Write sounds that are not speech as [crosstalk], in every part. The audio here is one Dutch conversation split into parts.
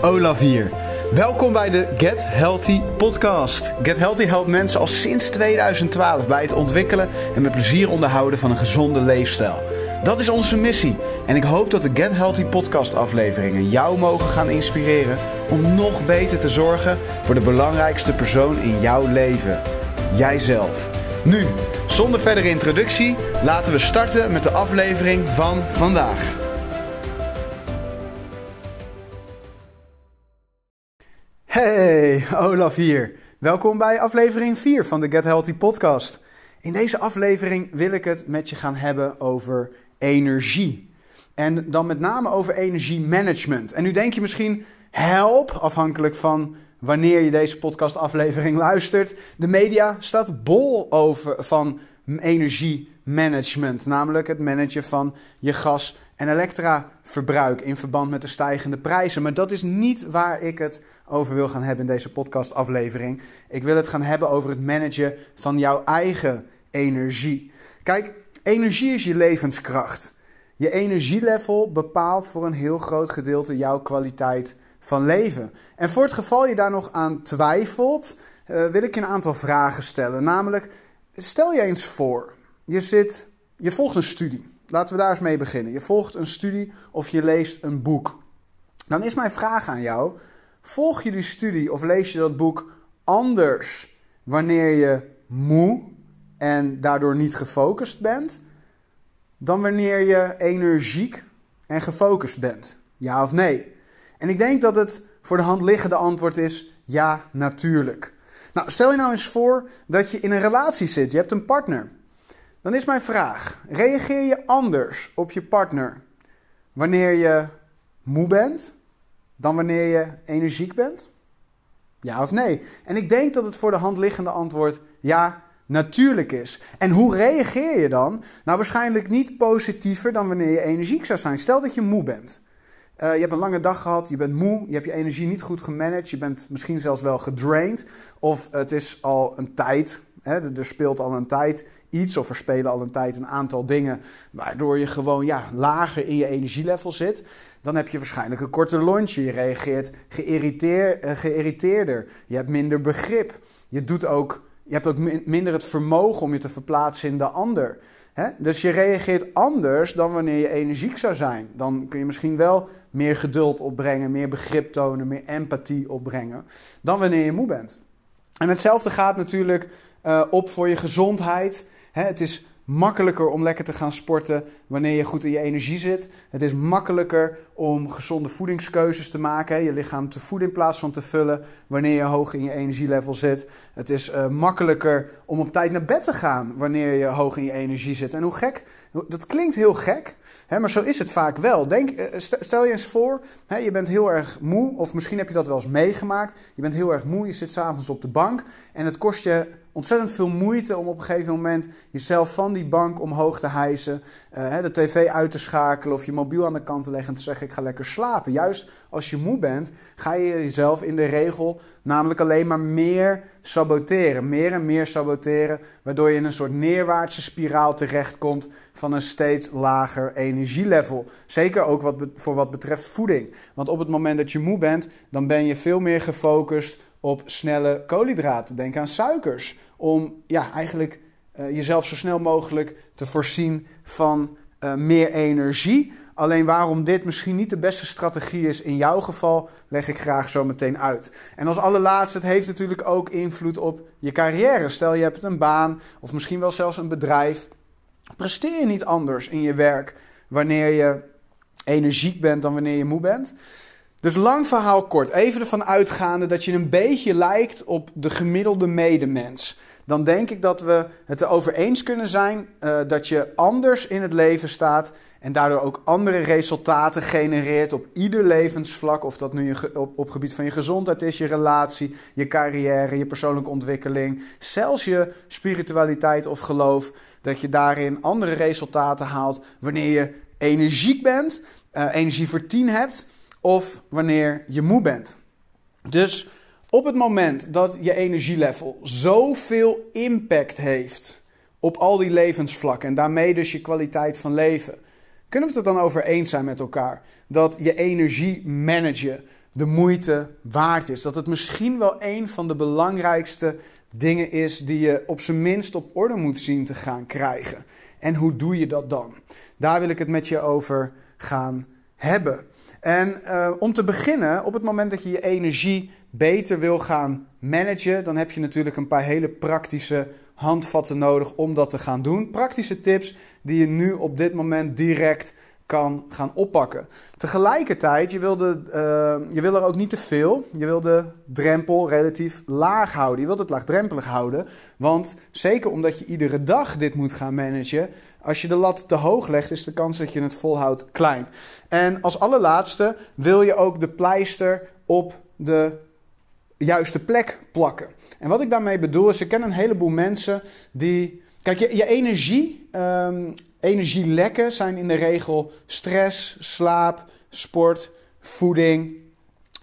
Olaf hier. Welkom bij de Get Healthy podcast. Get Healthy helpt mensen al sinds 2012 bij het ontwikkelen en met plezier onderhouden van een gezonde leefstijl. Dat is onze missie en ik hoop dat de Get Healthy podcast afleveringen jou mogen gaan inspireren om nog beter te zorgen voor de belangrijkste persoon in jouw leven, jijzelf. Nu, zonder verdere introductie, laten we starten met de aflevering van vandaag. Hey, Olaf hier. Welkom bij aflevering 4 van de Get Healthy podcast. In deze aflevering wil ik het met je gaan hebben over energie. En dan met name over energiemanagement. En nu denk je misschien, help, afhankelijk van wanneer je deze podcastaflevering luistert. De media staat bol over van energiemanagement, namelijk het managen van je gas- en elektraverbruik in verband met de stijgende prijzen. Maar dat is niet waar ik het over wil gaan hebben in deze podcastaflevering. Ik wil het gaan hebben over het managen van jouw eigen energie. Kijk, energie is je levenskracht. Je energielevel bepaalt voor een heel groot gedeelte jouw kwaliteit van leven. En voor het geval je daar nog aan twijfelt, uh, wil ik je een aantal vragen stellen. Namelijk, stel je eens voor, je, zit, je volgt een studie. Laten we daar eens mee beginnen. Je volgt een studie of je leest een boek. Dan is mijn vraag aan jou: volg je die studie of lees je dat boek anders wanneer je moe en daardoor niet gefocust bent, dan wanneer je energiek en gefocust bent? Ja of nee? En ik denk dat het voor de hand liggende antwoord is ja, natuurlijk. Nou, stel je nou eens voor dat je in een relatie zit, je hebt een partner. Dan is mijn vraag: reageer je anders op je partner wanneer je moe bent dan wanneer je energiek bent? Ja of nee? En ik denk dat het voor de hand liggende antwoord ja, natuurlijk is. En hoe reageer je dan? Nou, waarschijnlijk niet positiever dan wanneer je energiek zou zijn. Stel dat je moe bent. Uh, je hebt een lange dag gehad, je bent moe, je hebt je energie niet goed gemanaged, je bent misschien zelfs wel gedraind. Of het is al een tijd, hè, er speelt al een tijd iets of er spelen al een tijd een aantal dingen waardoor je gewoon ja, lager in je energielevel zit. Dan heb je waarschijnlijk een korte lontje. Je reageert geïrriteer, uh, geïrriteerder. Je hebt minder begrip. Je, doet ook, je hebt ook minder het vermogen om je te verplaatsen in de ander. Dus je reageert anders dan wanneer je energiek zou zijn. Dan kun je misschien wel meer geduld opbrengen, meer begrip tonen, meer empathie opbrengen dan wanneer je moe bent. En hetzelfde gaat natuurlijk uh, op voor je gezondheid. Het is makkelijker om lekker te gaan sporten wanneer je goed in je energie zit. Het is makkelijker om gezonde voedingskeuzes te maken. Je lichaam te voeden in plaats van te vullen wanneer je hoog in je energielevel zit. Het is uh, makkelijker om op tijd naar bed te gaan wanneer je hoog in je energie zit. En hoe gek dat klinkt heel gek, hè, maar zo is het vaak wel. Denk, eh, stel je eens voor, hè, je bent heel erg moe, of misschien heb je dat wel eens meegemaakt. Je bent heel erg moe, je zit s'avonds op de bank en het kost je ontzettend veel moeite om op een gegeven moment jezelf van die bank omhoog te hijsen, uh, de tv uit te schakelen of je mobiel aan de kant te leggen en te zeggen ik ga lekker slapen. Juist als je moe bent, ga je jezelf in de regel namelijk alleen maar meer saboteren. Meer en meer saboteren, waardoor je in een soort neerwaartse spiraal terechtkomt van een steeds lager energielevel. Zeker ook wat voor wat betreft voeding. Want op het moment dat je moe bent, dan ben je veel meer gefocust op snelle koolhydraten. Denk aan suikers. Om ja, eigenlijk uh, jezelf zo snel mogelijk te voorzien van uh, meer energie. Alleen waarom dit misschien niet de beste strategie is in jouw geval, leg ik graag zo meteen uit. En als allerlaatste, het heeft natuurlijk ook invloed op je carrière. Stel je hebt een baan of misschien wel zelfs een bedrijf. Presteer je niet anders in je werk wanneer je energiek bent dan wanneer je moe bent? Dus lang verhaal kort, even ervan uitgaande dat je een beetje lijkt op de gemiddelde medemens. Dan denk ik dat we het erover eens kunnen zijn uh, dat je anders in het leven staat en daardoor ook andere resultaten genereert op ieder levensvlak. Of dat nu je, op, op gebied van je gezondheid is, je relatie, je carrière, je persoonlijke ontwikkeling, zelfs je spiritualiteit of geloof. Dat je daarin andere resultaten haalt wanneer je energiek bent, uh, energie voor tien hebt of wanneer je moe bent. Dus op het moment dat je energielevel zoveel impact heeft op al die levensvlakken en daarmee dus je kwaliteit van leven, kunnen we het dan over eens zijn met elkaar dat je energie managen de moeite waard is. Dat het misschien wel een van de belangrijkste dingen is die je op zijn minst op orde moet zien te gaan krijgen. En hoe doe je dat dan? Daar wil ik het met je over gaan hebben. En uh, om te beginnen, op het moment dat je je energie beter wil gaan managen, dan heb je natuurlijk een paar hele praktische handvatten nodig om dat te gaan doen. Praktische tips die je nu op dit moment direct kan gaan oppakken. Tegelijkertijd, je wil, de, uh, je wil er ook niet te veel. Je wil de drempel relatief laag houden. Je wilt het laagdrempelig houden. Want zeker omdat je iedere dag dit moet gaan managen, als je de lat te hoog legt, is de kans dat je het volhoudt klein. En als allerlaatste wil je ook de pleister op de juiste plek plakken. En wat ik daarmee bedoel is, ik ken een heleboel mensen die. Kijk, je, je energie, um, energielekken zijn in de regel stress, slaap, sport, voeding,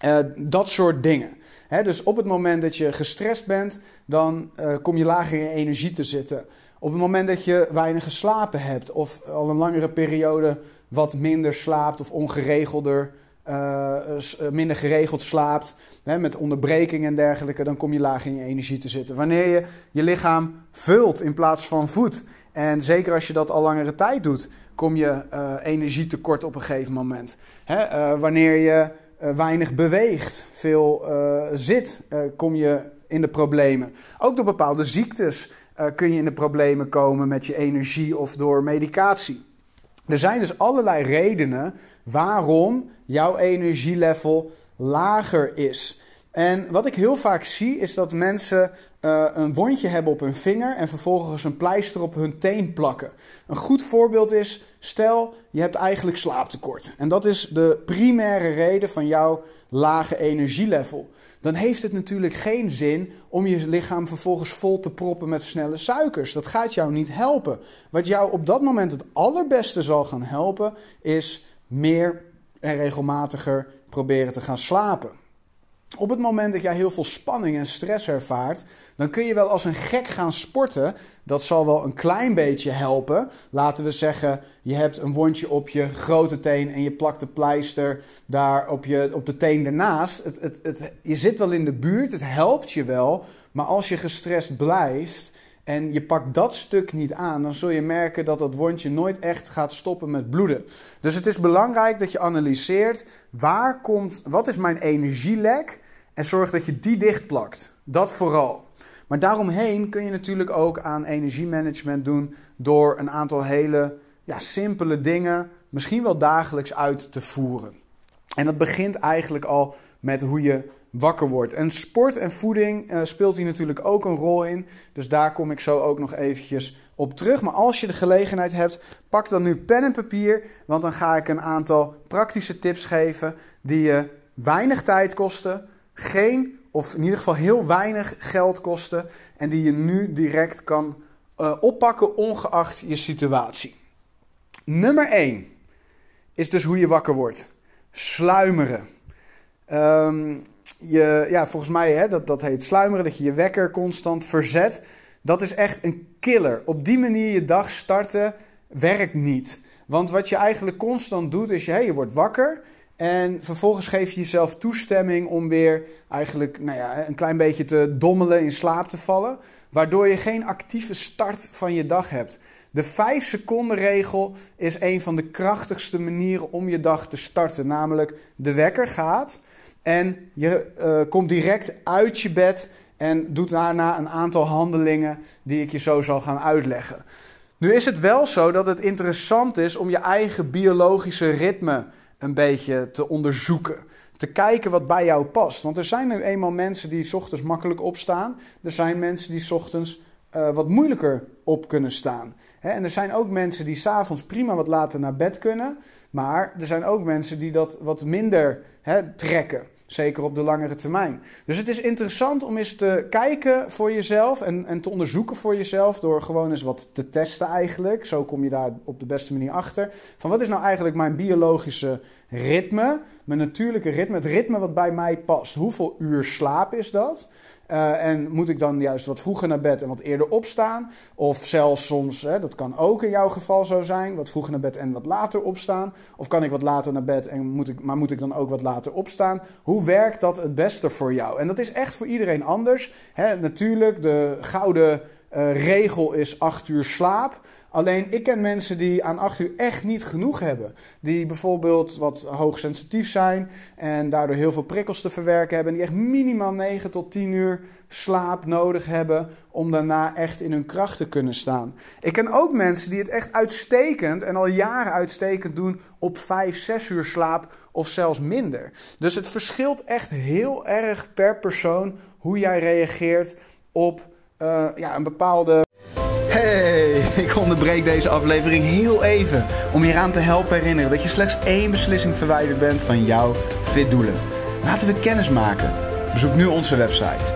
uh, dat soort dingen. Dus op het moment dat je gestrest bent, dan uh, kom je lager in energie te zitten. Op het moment dat je weinig geslapen hebt of al een langere periode wat minder slaapt of ongeregelder uh, minder geregeld slaapt, hè, met onderbreking en dergelijke, dan kom je laag in je energie te zitten. Wanneer je je lichaam vult in plaats van voedt, en zeker als je dat al langere tijd doet, kom je uh, energietekort op een gegeven moment. Hè, wanneer je weinig beweegt, veel zit, kom je in de problemen. Ook door bepaalde ziektes kun je in de problemen komen met je energie of door medicatie. Er zijn dus allerlei redenen waarom jouw energielevel lager is. En wat ik heel vaak zie is dat mensen uh, een wondje hebben op hun vinger en vervolgens een pleister op hun teen plakken. Een goed voorbeeld is, stel je hebt eigenlijk slaaptekort. En dat is de primaire reden van jouw lage energielevel. Dan heeft het natuurlijk geen zin om je lichaam vervolgens vol te proppen met snelle suikers. Dat gaat jou niet helpen. Wat jou op dat moment het allerbeste zal gaan helpen, is meer en regelmatiger proberen te gaan slapen. Op het moment dat jij heel veel spanning en stress ervaart, dan kun je wel als een gek gaan sporten. Dat zal wel een klein beetje helpen. Laten we zeggen, je hebt een wondje op je grote teen en je plakt de pleister daar op, je, op de teen ernaast. Het, het, je zit wel in de buurt, het helpt je wel. Maar als je gestrest blijft, en je pakt dat stuk niet aan, dan zul je merken dat dat wondje nooit echt gaat stoppen met bloeden. Dus het is belangrijk dat je analyseert waar komt, wat is mijn energielek en zorg dat je die dichtplakt. Dat vooral. Maar daaromheen kun je natuurlijk ook aan energiemanagement doen door een aantal hele ja, simpele dingen, misschien wel dagelijks uit te voeren. En dat begint eigenlijk al met hoe je wakker wordt. En sport en voeding uh, speelt hier natuurlijk ook een rol in. Dus daar kom ik zo ook nog eventjes op terug. Maar als je de gelegenheid hebt, pak dan nu pen en papier. Want dan ga ik een aantal praktische tips geven die je weinig tijd kosten. Geen, of in ieder geval heel weinig geld kosten. En die je nu direct kan uh, oppakken ongeacht je situatie. Nummer 1 is dus hoe je wakker wordt. Sluimeren. Um, je, ja, volgens mij, hè, dat, dat heet sluimeren, dat je je wekker constant verzet. Dat is echt een killer. Op die manier je dag starten werkt niet. Want wat je eigenlijk constant doet, is je, hey, je wordt wakker. En vervolgens geef je jezelf toestemming om weer eigenlijk nou ja, een klein beetje te dommelen, in slaap te vallen. Waardoor je geen actieve start van je dag hebt. De 5 seconden regel is een van de krachtigste manieren om je dag te starten. Namelijk, de wekker gaat. En je uh, komt direct uit je bed en doet daarna een aantal handelingen die ik je zo zal gaan uitleggen. Nu is het wel zo dat het interessant is om je eigen biologische ritme een beetje te onderzoeken. Te kijken wat bij jou past. Want er zijn nu eenmaal mensen die ochtends makkelijk opstaan. Er zijn mensen die ochtends uh, wat moeilijker op kunnen staan. en er zijn ook mensen die s'avonds prima wat later naar bed kunnen. Maar er zijn ook mensen die dat wat minder trekken. Zeker op de langere termijn. Dus het is interessant om eens te kijken voor jezelf en, en te onderzoeken voor jezelf. Door gewoon eens wat te testen eigenlijk. Zo kom je daar op de beste manier achter. Van wat is nou eigenlijk mijn biologische ritme? Mijn natuurlijke ritme. Het ritme wat bij mij past. Hoeveel uur slaap is dat? Uh, en moet ik dan juist wat vroeger naar bed en wat eerder opstaan? Of zelfs soms, hè, dat kan ook in jouw geval zo zijn, wat vroeger naar bed en wat later opstaan. Of kan ik wat later naar bed, en moet ik, maar moet ik dan ook wat later opstaan? Hoe werkt dat het beste voor jou? En dat is echt voor iedereen anders. Hè, natuurlijk, de gouden uh, regel is 8 uur slaap. Alleen ik ken mensen die aan 8 uur echt niet genoeg hebben. Die bijvoorbeeld wat hoogsensitief zijn en daardoor heel veel prikkels te verwerken hebben. En die echt minimaal 9 tot 10 uur slaap nodig hebben om daarna echt in hun kracht te kunnen staan. Ik ken ook mensen die het echt uitstekend en al jaren uitstekend doen op 5, 6 uur slaap of zelfs minder. Dus het verschilt echt heel erg per persoon hoe jij reageert op uh, ja, een bepaalde. Hey, [laughs] ik onderbreek deze aflevering heel even om je eraan te helpen herinneren dat je slechts één beslissing verwijderd bent van jouw fit doelen. Laten we kennis maken. Bezoek nu onze website.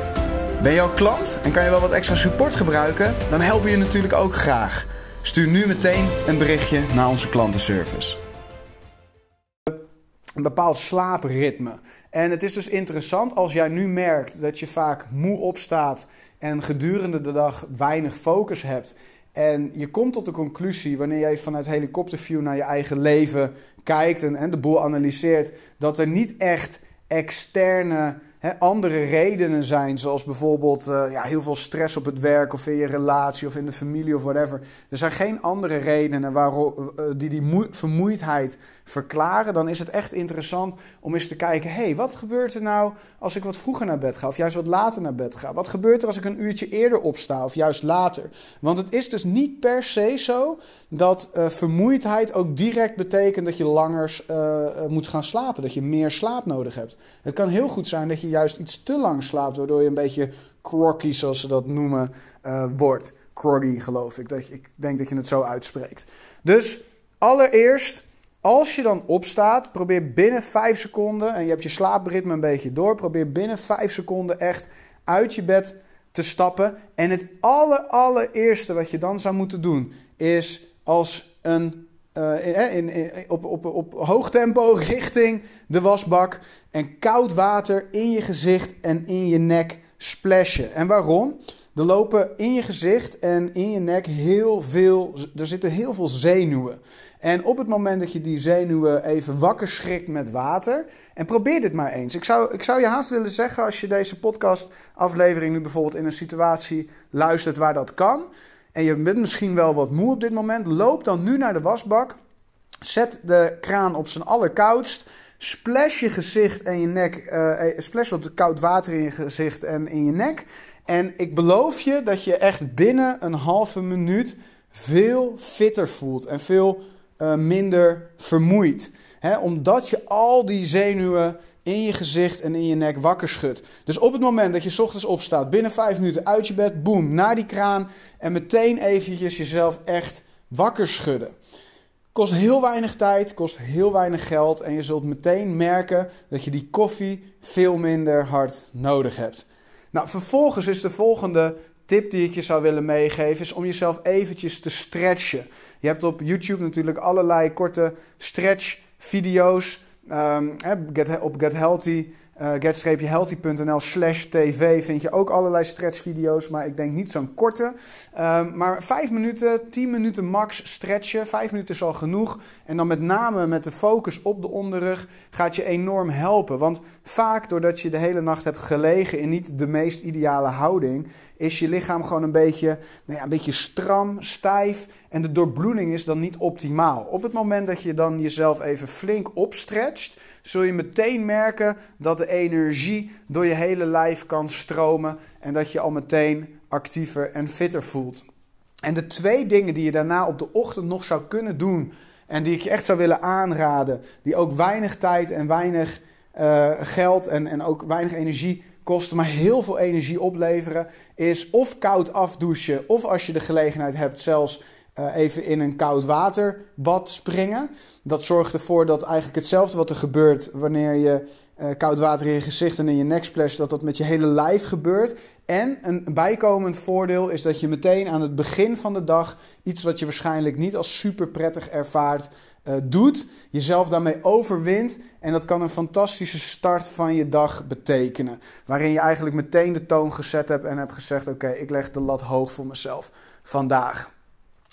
Ben je al klant en kan je wel wat extra support gebruiken? Dan helpen we je natuurlijk ook graag. Stuur nu meteen een berichtje naar onze klantenservice. Een bepaald slaapritme. En het is dus interessant als jij nu merkt dat je vaak moe opstaat en gedurende de dag weinig focus hebt. En je komt tot de conclusie, wanneer jij vanuit helikopterview naar je eigen leven kijkt en, en de boel analyseert, dat er niet echt externe andere redenen zijn, zoals bijvoorbeeld uh, ja, heel veel stress op het werk of in je relatie of in de familie of whatever. Er zijn geen andere redenen waarom, uh, die die vermoeidheid verklaren. Dan is het echt interessant om eens te kijken: hé, hey, wat gebeurt er nou als ik wat vroeger naar bed ga of juist wat later naar bed ga? Wat gebeurt er als ik een uurtje eerder opsta of juist later? Want het is dus niet per se zo dat uh, vermoeidheid ook direct betekent dat je langer moet gaan slapen, dat je meer slaap nodig hebt. Het kan heel goed zijn dat je juist iets te lang slaapt, waardoor je een beetje groggy, zoals ze dat noemen, wordt. Groggy, geloof ik. Dat ik denk dat je het zo uitspreekt. Dus allereerst, als je dan opstaat, probeer binnen 5 seconden, en je hebt je slaapritme een beetje door, probeer binnen 5 seconden echt uit je bed te stappen. En het aller, allereerste wat je dan zou moeten doen, is als een in, in, op, op, op hoog tempo [laughs] richting de wasbak. En koud water in je gezicht en in je nek splashen. En waarom? Er lopen in je gezicht en in je nek heel veel. Er zitten heel veel zenuwen. En op het moment dat je die zenuwen even wakker schrikt met water. En probeer dit maar eens. Ik zou, ik zou je haast willen zeggen, als je deze podcast-aflevering nu bijvoorbeeld in een situatie luistert waar dat kan en je bent misschien wel wat moe op dit moment, loop dan nu naar de wasbak. Zet de kraan op zijn allerkoudst. Splash je gezicht en je nek. Uh, splash wat koud water in je gezicht en in je nek. En ik beloof je dat je echt binnen een halve minuut veel fitter voelt en veel uh, minder vermoeid. Omdat je al die zenuwen in je gezicht en in je nek wakker schudt. Dus op het moment dat je ochtends opstaat, binnen vijf minuten uit je bed, boem, naar die kraan en meteen eventjes jezelf echt wakker schudden. Kost heel weinig tijd, kost heel weinig geld en je zult meteen merken dat je die koffie veel minder hard nodig hebt. Nou, vervolgens is de volgende tip die ik je zou willen meegeven, is om jezelf eventjes te stretchen. Je hebt op YouTube natuurlijk allerlei korte stretch video's. Um, get, op Get Healthy, uh, get-healthy.nl slash tv vind je ook allerlei stretchvideo's, maar ik denk niet zo'n korte. Um, maar 5 minuten, 10 minuten max stretchen, 5 minuten is al genoeg. En dan met name met de focus op de onderrug gaat je enorm helpen. Want vaak doordat je de hele nacht hebt gelegen in niet de meest ideale houding, is je lichaam gewoon een beetje, nou ja, een beetje stram, stijf en de doorbloeding is dan niet optimaal. Op het moment dat je dan jezelf even flink opstretcht, zul je meteen merken dat de energie door je hele lijf kan stromen en dat je al meteen actiever en fitter voelt. En de twee dingen die je daarna op de ochtend nog zou kunnen doen en die ik je echt zou willen aanraden, die ook weinig tijd en weinig uh, geld en, en ook weinig energie kosten, maar heel veel energie opleveren, is of koud afdouchen, of als je de gelegenheid hebt, zelfs eh, even in een koud waterbad springen. Dat zorgt ervoor dat eigenlijk hetzelfde wat er gebeurt wanneer je uh, koud water in je gezicht en in je neksplash, dat dat met je hele lijf gebeurt. En een bijkomend voordeel is dat je meteen aan het begin van de dag iets wat je waarschijnlijk niet als super prettig ervaart, uh, doet. Jezelf daarmee overwint. En dat kan een fantastische start van je dag betekenen. Waarin je eigenlijk meteen de toon gezet hebt en hebt gezegd: Oké, ik leg de lat hoog voor mezelf vandaag.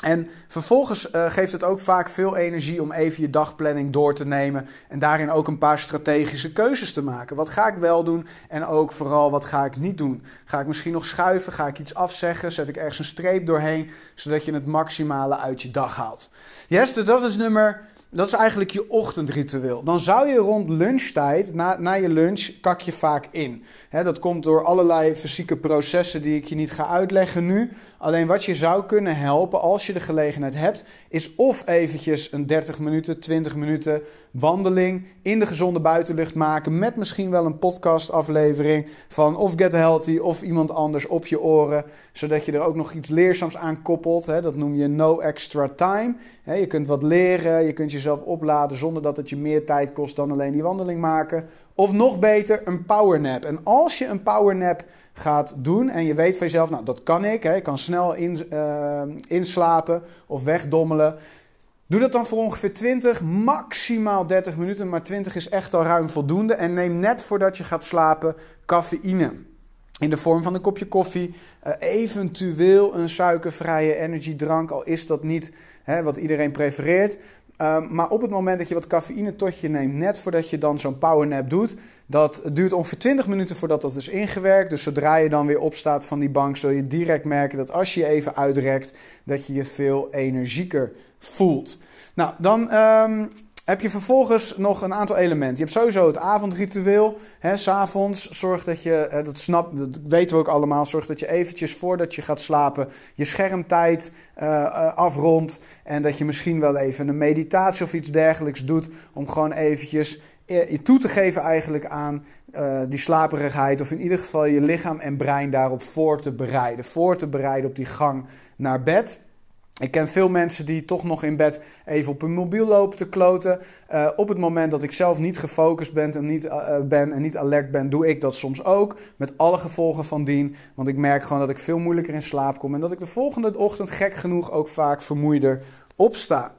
En vervolgens uh, geeft het ook vaak veel energie om even je dagplanning door te nemen en daarin ook een paar strategische keuzes te maken. Wat ga ik wel doen en ook vooral wat ga ik niet doen? Ga ik misschien nog schuiven? Ga ik iets afzeggen? Zet ik ergens een streep doorheen zodat je het maximale uit je dag haalt? Yes, dus dat is nummer dat is eigenlijk je ochtendritueel. Dan zou je rond lunchtijd, na, na je lunch, kak je vaak in. dat komt door allerlei fysieke processen die ik je niet ga uitleggen nu. Alleen wat je zou kunnen helpen als je de gelegenheid hebt, is of eventjes een 30 minuten, 20 minuten wandeling in de gezonde buitenlucht maken. Met misschien wel een podcastaflevering van of Get Healthy of iemand anders op je oren. Zodat je er ook nog iets leerzaams aan koppelt. Dat noem je no extra time. Je kunt wat leren, je kunt jezelf opladen zonder dat het je meer tijd kost dan alleen die wandeling maken. Of nog beter, een powernap. En als je een powernap gaat doen en je weet van jezelf, nou dat kan ik, hè, ik kan snel in, uh, inslapen of wegdommelen. Doe dat dan voor ongeveer 20, maximaal 30 minuten, maar 20 is echt al ruim voldoende. En neem net voordat je gaat slapen cafeïne. In de vorm van een kopje koffie, uh, eventueel een suikervrije energiedrank, al is dat niet hè, wat iedereen prefereert. Um, maar op het moment dat je wat cafeïne tot je neemt, net voordat je dan zo'n powernap doet, dat duurt ongeveer 20 minuten voordat dat is ingewerkt. Dus zodra je dan weer opstaat van die bank, zul je direct merken dat als je je even uitrekt, dat je je veel energieker voelt. Nou, dan um, heb je vervolgens nog een aantal elementen. Je hebt sowieso het avondritueel. Hè, S'avonds zorg dat je, dat, snap, dat weten we ook allemaal, zorg dat je eventjes voordat je gaat slapen je schermtijd uh, afrondt. En dat je misschien wel even een meditatie of iets dergelijks doet om gewoon eventjes eh, je toe te geven eigenlijk aan die slaperigheid. Of in ieder geval je lichaam en brein daarop voor te bereiden. Voor te bereiden op die gang naar bed. Ik ken veel mensen die toch nog in bed even op hun mobiel lopen te kloten. Uh, op het moment dat ik zelf niet gefocust ben en niet, uh, ben en niet alert ben, doe ik dat soms ook. Met alle gevolgen van dien. Want ik merk gewoon dat ik veel moeilijker in slaap kom. En dat ik de volgende ochtend gek genoeg ook vaak vermoeider opsta.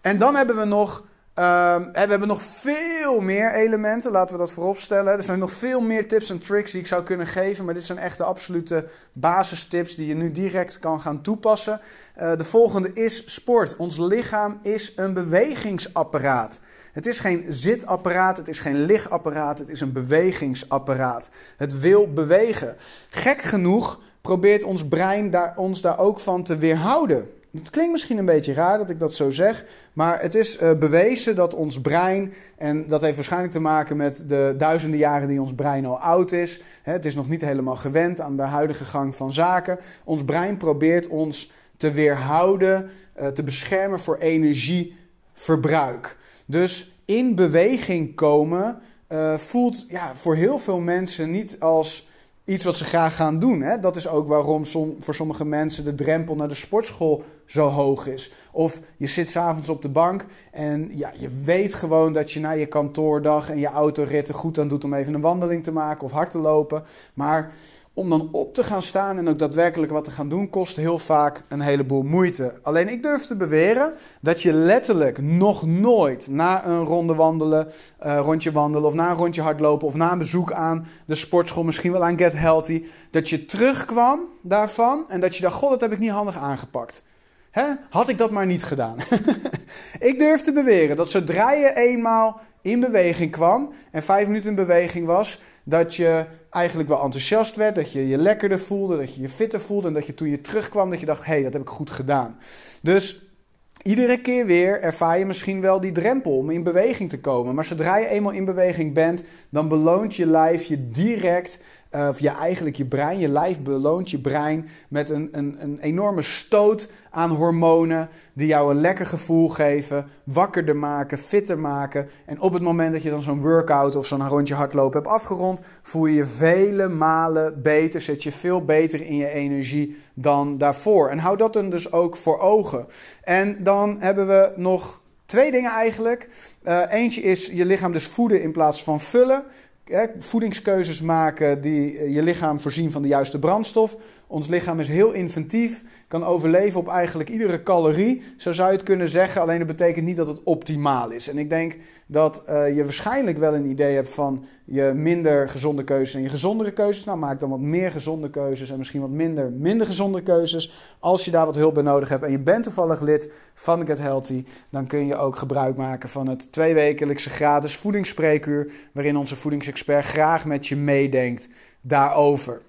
En dan hebben we nog Um, we hebben nog veel meer elementen, laten we dat vooropstellen. Er zijn nog veel meer tips en tricks die ik zou kunnen geven, maar dit zijn echt de absolute basistips die je nu direct kan gaan toepassen. Uh, de volgende is sport. Ons lichaam is een bewegingsapparaat. Het is geen zitapparaat, het is geen ligapparaat, het is een bewegingsapparaat. Het wil bewegen. Gek genoeg probeert ons brein daar, ons daar ook van te weerhouden. Het klinkt misschien een beetje raar dat ik dat zo zeg, maar het is uh, bewezen dat ons brein, en dat heeft waarschijnlijk te maken met de duizenden jaren die ons brein al oud is, hè, het is nog niet helemaal gewend aan de huidige gang van zaken. Ons brein probeert ons te weerhouden, uh, te beschermen voor energieverbruik. Dus in beweging komen uh, voelt ja, voor heel veel mensen niet als iets wat ze graag gaan doen. Hè? Dat is ook waarom som, voor sommige mensen de drempel naar de sportschool zo hoog is. Of je zit s'avonds op de bank en ja, je weet gewoon dat je na je kantoordag en je autoritten goed aan doet om even een wandeling te maken of hard te lopen. Maar om dan op te gaan staan en ook daadwerkelijk wat te gaan doen, kost heel vaak een heleboel moeite. Alleen ik durf te beweren dat je letterlijk nog nooit na een ronde wandelen, uh, rondje wandelen of na een rondje hardlopen of na een bezoek aan de sportschool, misschien wel aan Get Healthy, dat je terugkwam daarvan en dat je dacht, god, dat heb ik niet handig aangepakt. Hè? Had ik dat maar niet gedaan. [laughs] ik durf te beweren dat zodra je eenmaal in beweging kwam en vijf minuten in beweging was, dat je eigenlijk wel enthousiast werd, dat je je lekkerder voelde, dat je je fitter voelde en dat je toen je terugkwam, dat je dacht, hé, hey, dat heb ik goed gedaan. Dus iedere keer weer ervaar je misschien wel die drempel om in beweging te komen. Maar zodra je eenmaal in beweging bent, dan beloont je lijf je direct of je eigenlijk je brein, je lijf beloont je brein met een, een, een enorme stoot aan hormonen die jou een lekker gevoel geven, wakkerder maken, fitter maken. En op het moment dat je dan zo'n workout of zo'n rondje hardlopen hebt afgerond, voel je je vele malen beter, zit je veel beter in je energie dan daarvoor. En hou dat dan dus ook voor ogen. En dan hebben we nog twee dingen eigenlijk. Uh, eentje is je lichaam dus voeden in plaats van vullen voedingskeuzes maken die je lichaam voorzien van de juiste brandstof. Ons lichaam is heel inventief, kan overleven op eigenlijk iedere calorie. Zo zou je het kunnen zeggen, alleen dat betekent niet dat het optimaal is. En ik denk dat uh, je waarschijnlijk wel een idee hebt van je minder gezonde keuzes en je gezondere keuzes. Nou, maak dan wat meer gezonde keuzes en misschien wat minder minder gezonde keuzes. Als je daar wat hulp bij nodig hebt en je bent toevallig lid van Get Healthy, dan kun je ook gebruik maken van het tweewekelijkse gratis voedingsspreekuur, waarin onze voedingsexpert graag met je meedenkt daarover.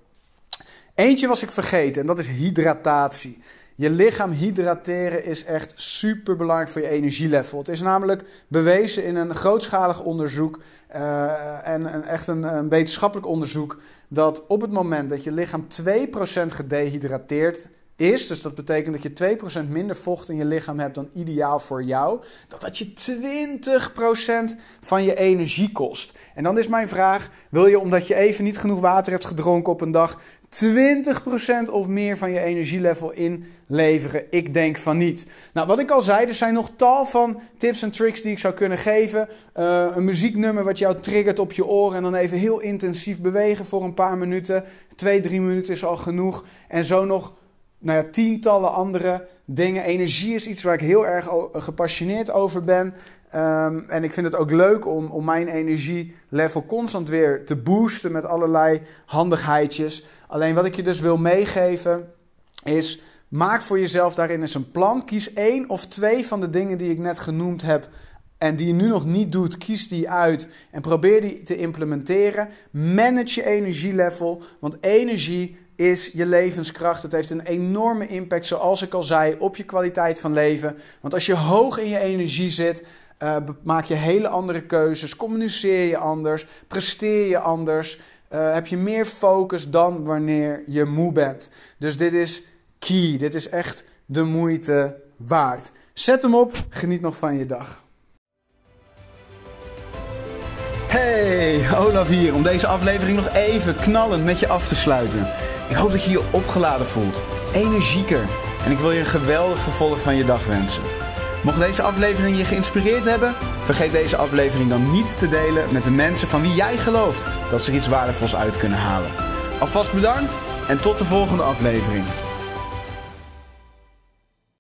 Eentje was ik vergeten en dat is hydratatie. Je lichaam hydrateren is echt super belangrijk voor je energielevel. Het is namelijk bewezen in een grootschalig onderzoek uh, en echt een, een, wetenschappelijk onderzoek dat op het moment dat je lichaam 2% gedehydrateerd is, dus dat betekent dat je 2% minder vocht in je lichaam hebt dan ideaal voor jou, dat dat je 20% van je energie kost. En dan is mijn vraag: wil je omdat je even niet genoeg water hebt gedronken op een dag 20% of meer van je energielevel inleveren? Ik denk van niet. Nou, wat ik al zei, er zijn nog tal van tips en tricks die ik zou kunnen geven. Uh, een muzieknummer wat jou triggert op je oren en dan even heel intensief bewegen voor een paar minuten. Twee, drie minuten is al genoeg. En zo nog nou ja, tientallen andere dingen. Energie is iets waar ik heel erg gepassioneerd over ben. Um, en ik vind het ook leuk om, om mijn energielevel constant weer te boosten met allerlei handigheidjes. Alleen wat ik je dus wil meegeven is. Maak voor jezelf daarin eens een plan. Kies één of twee van de dingen die ik net genoemd heb en die je nu nog niet doet, kies die uit en probeer die te implementeren. Manage je energielevel, want energie is je levenskracht. Het heeft een enorme impact, zoals ik al zei, op je kwaliteit van leven. Want als je hoog in je energie zit, uh, maak je hele andere keuzes, communiceer je anders, presteer je anders, uh, heb je meer focus dan wanneer je moe bent. Dus dit is key, dit is echt de moeite waard. Zet hem op, geniet nog van je dag. Hey, Olaf hier om deze aflevering nog even knallend met je af te sluiten. Ik hoop dat je je opgeladen voelt, energieker en ik wil je een geweldig vervolg van je dag wensen. Mocht deze aflevering je geïnspireerd hebben, vergeet deze aflevering dan niet te delen met de mensen van wie jij gelooft dat ze er iets waardevols uit kunnen halen. Alvast bedankt en tot de volgende aflevering.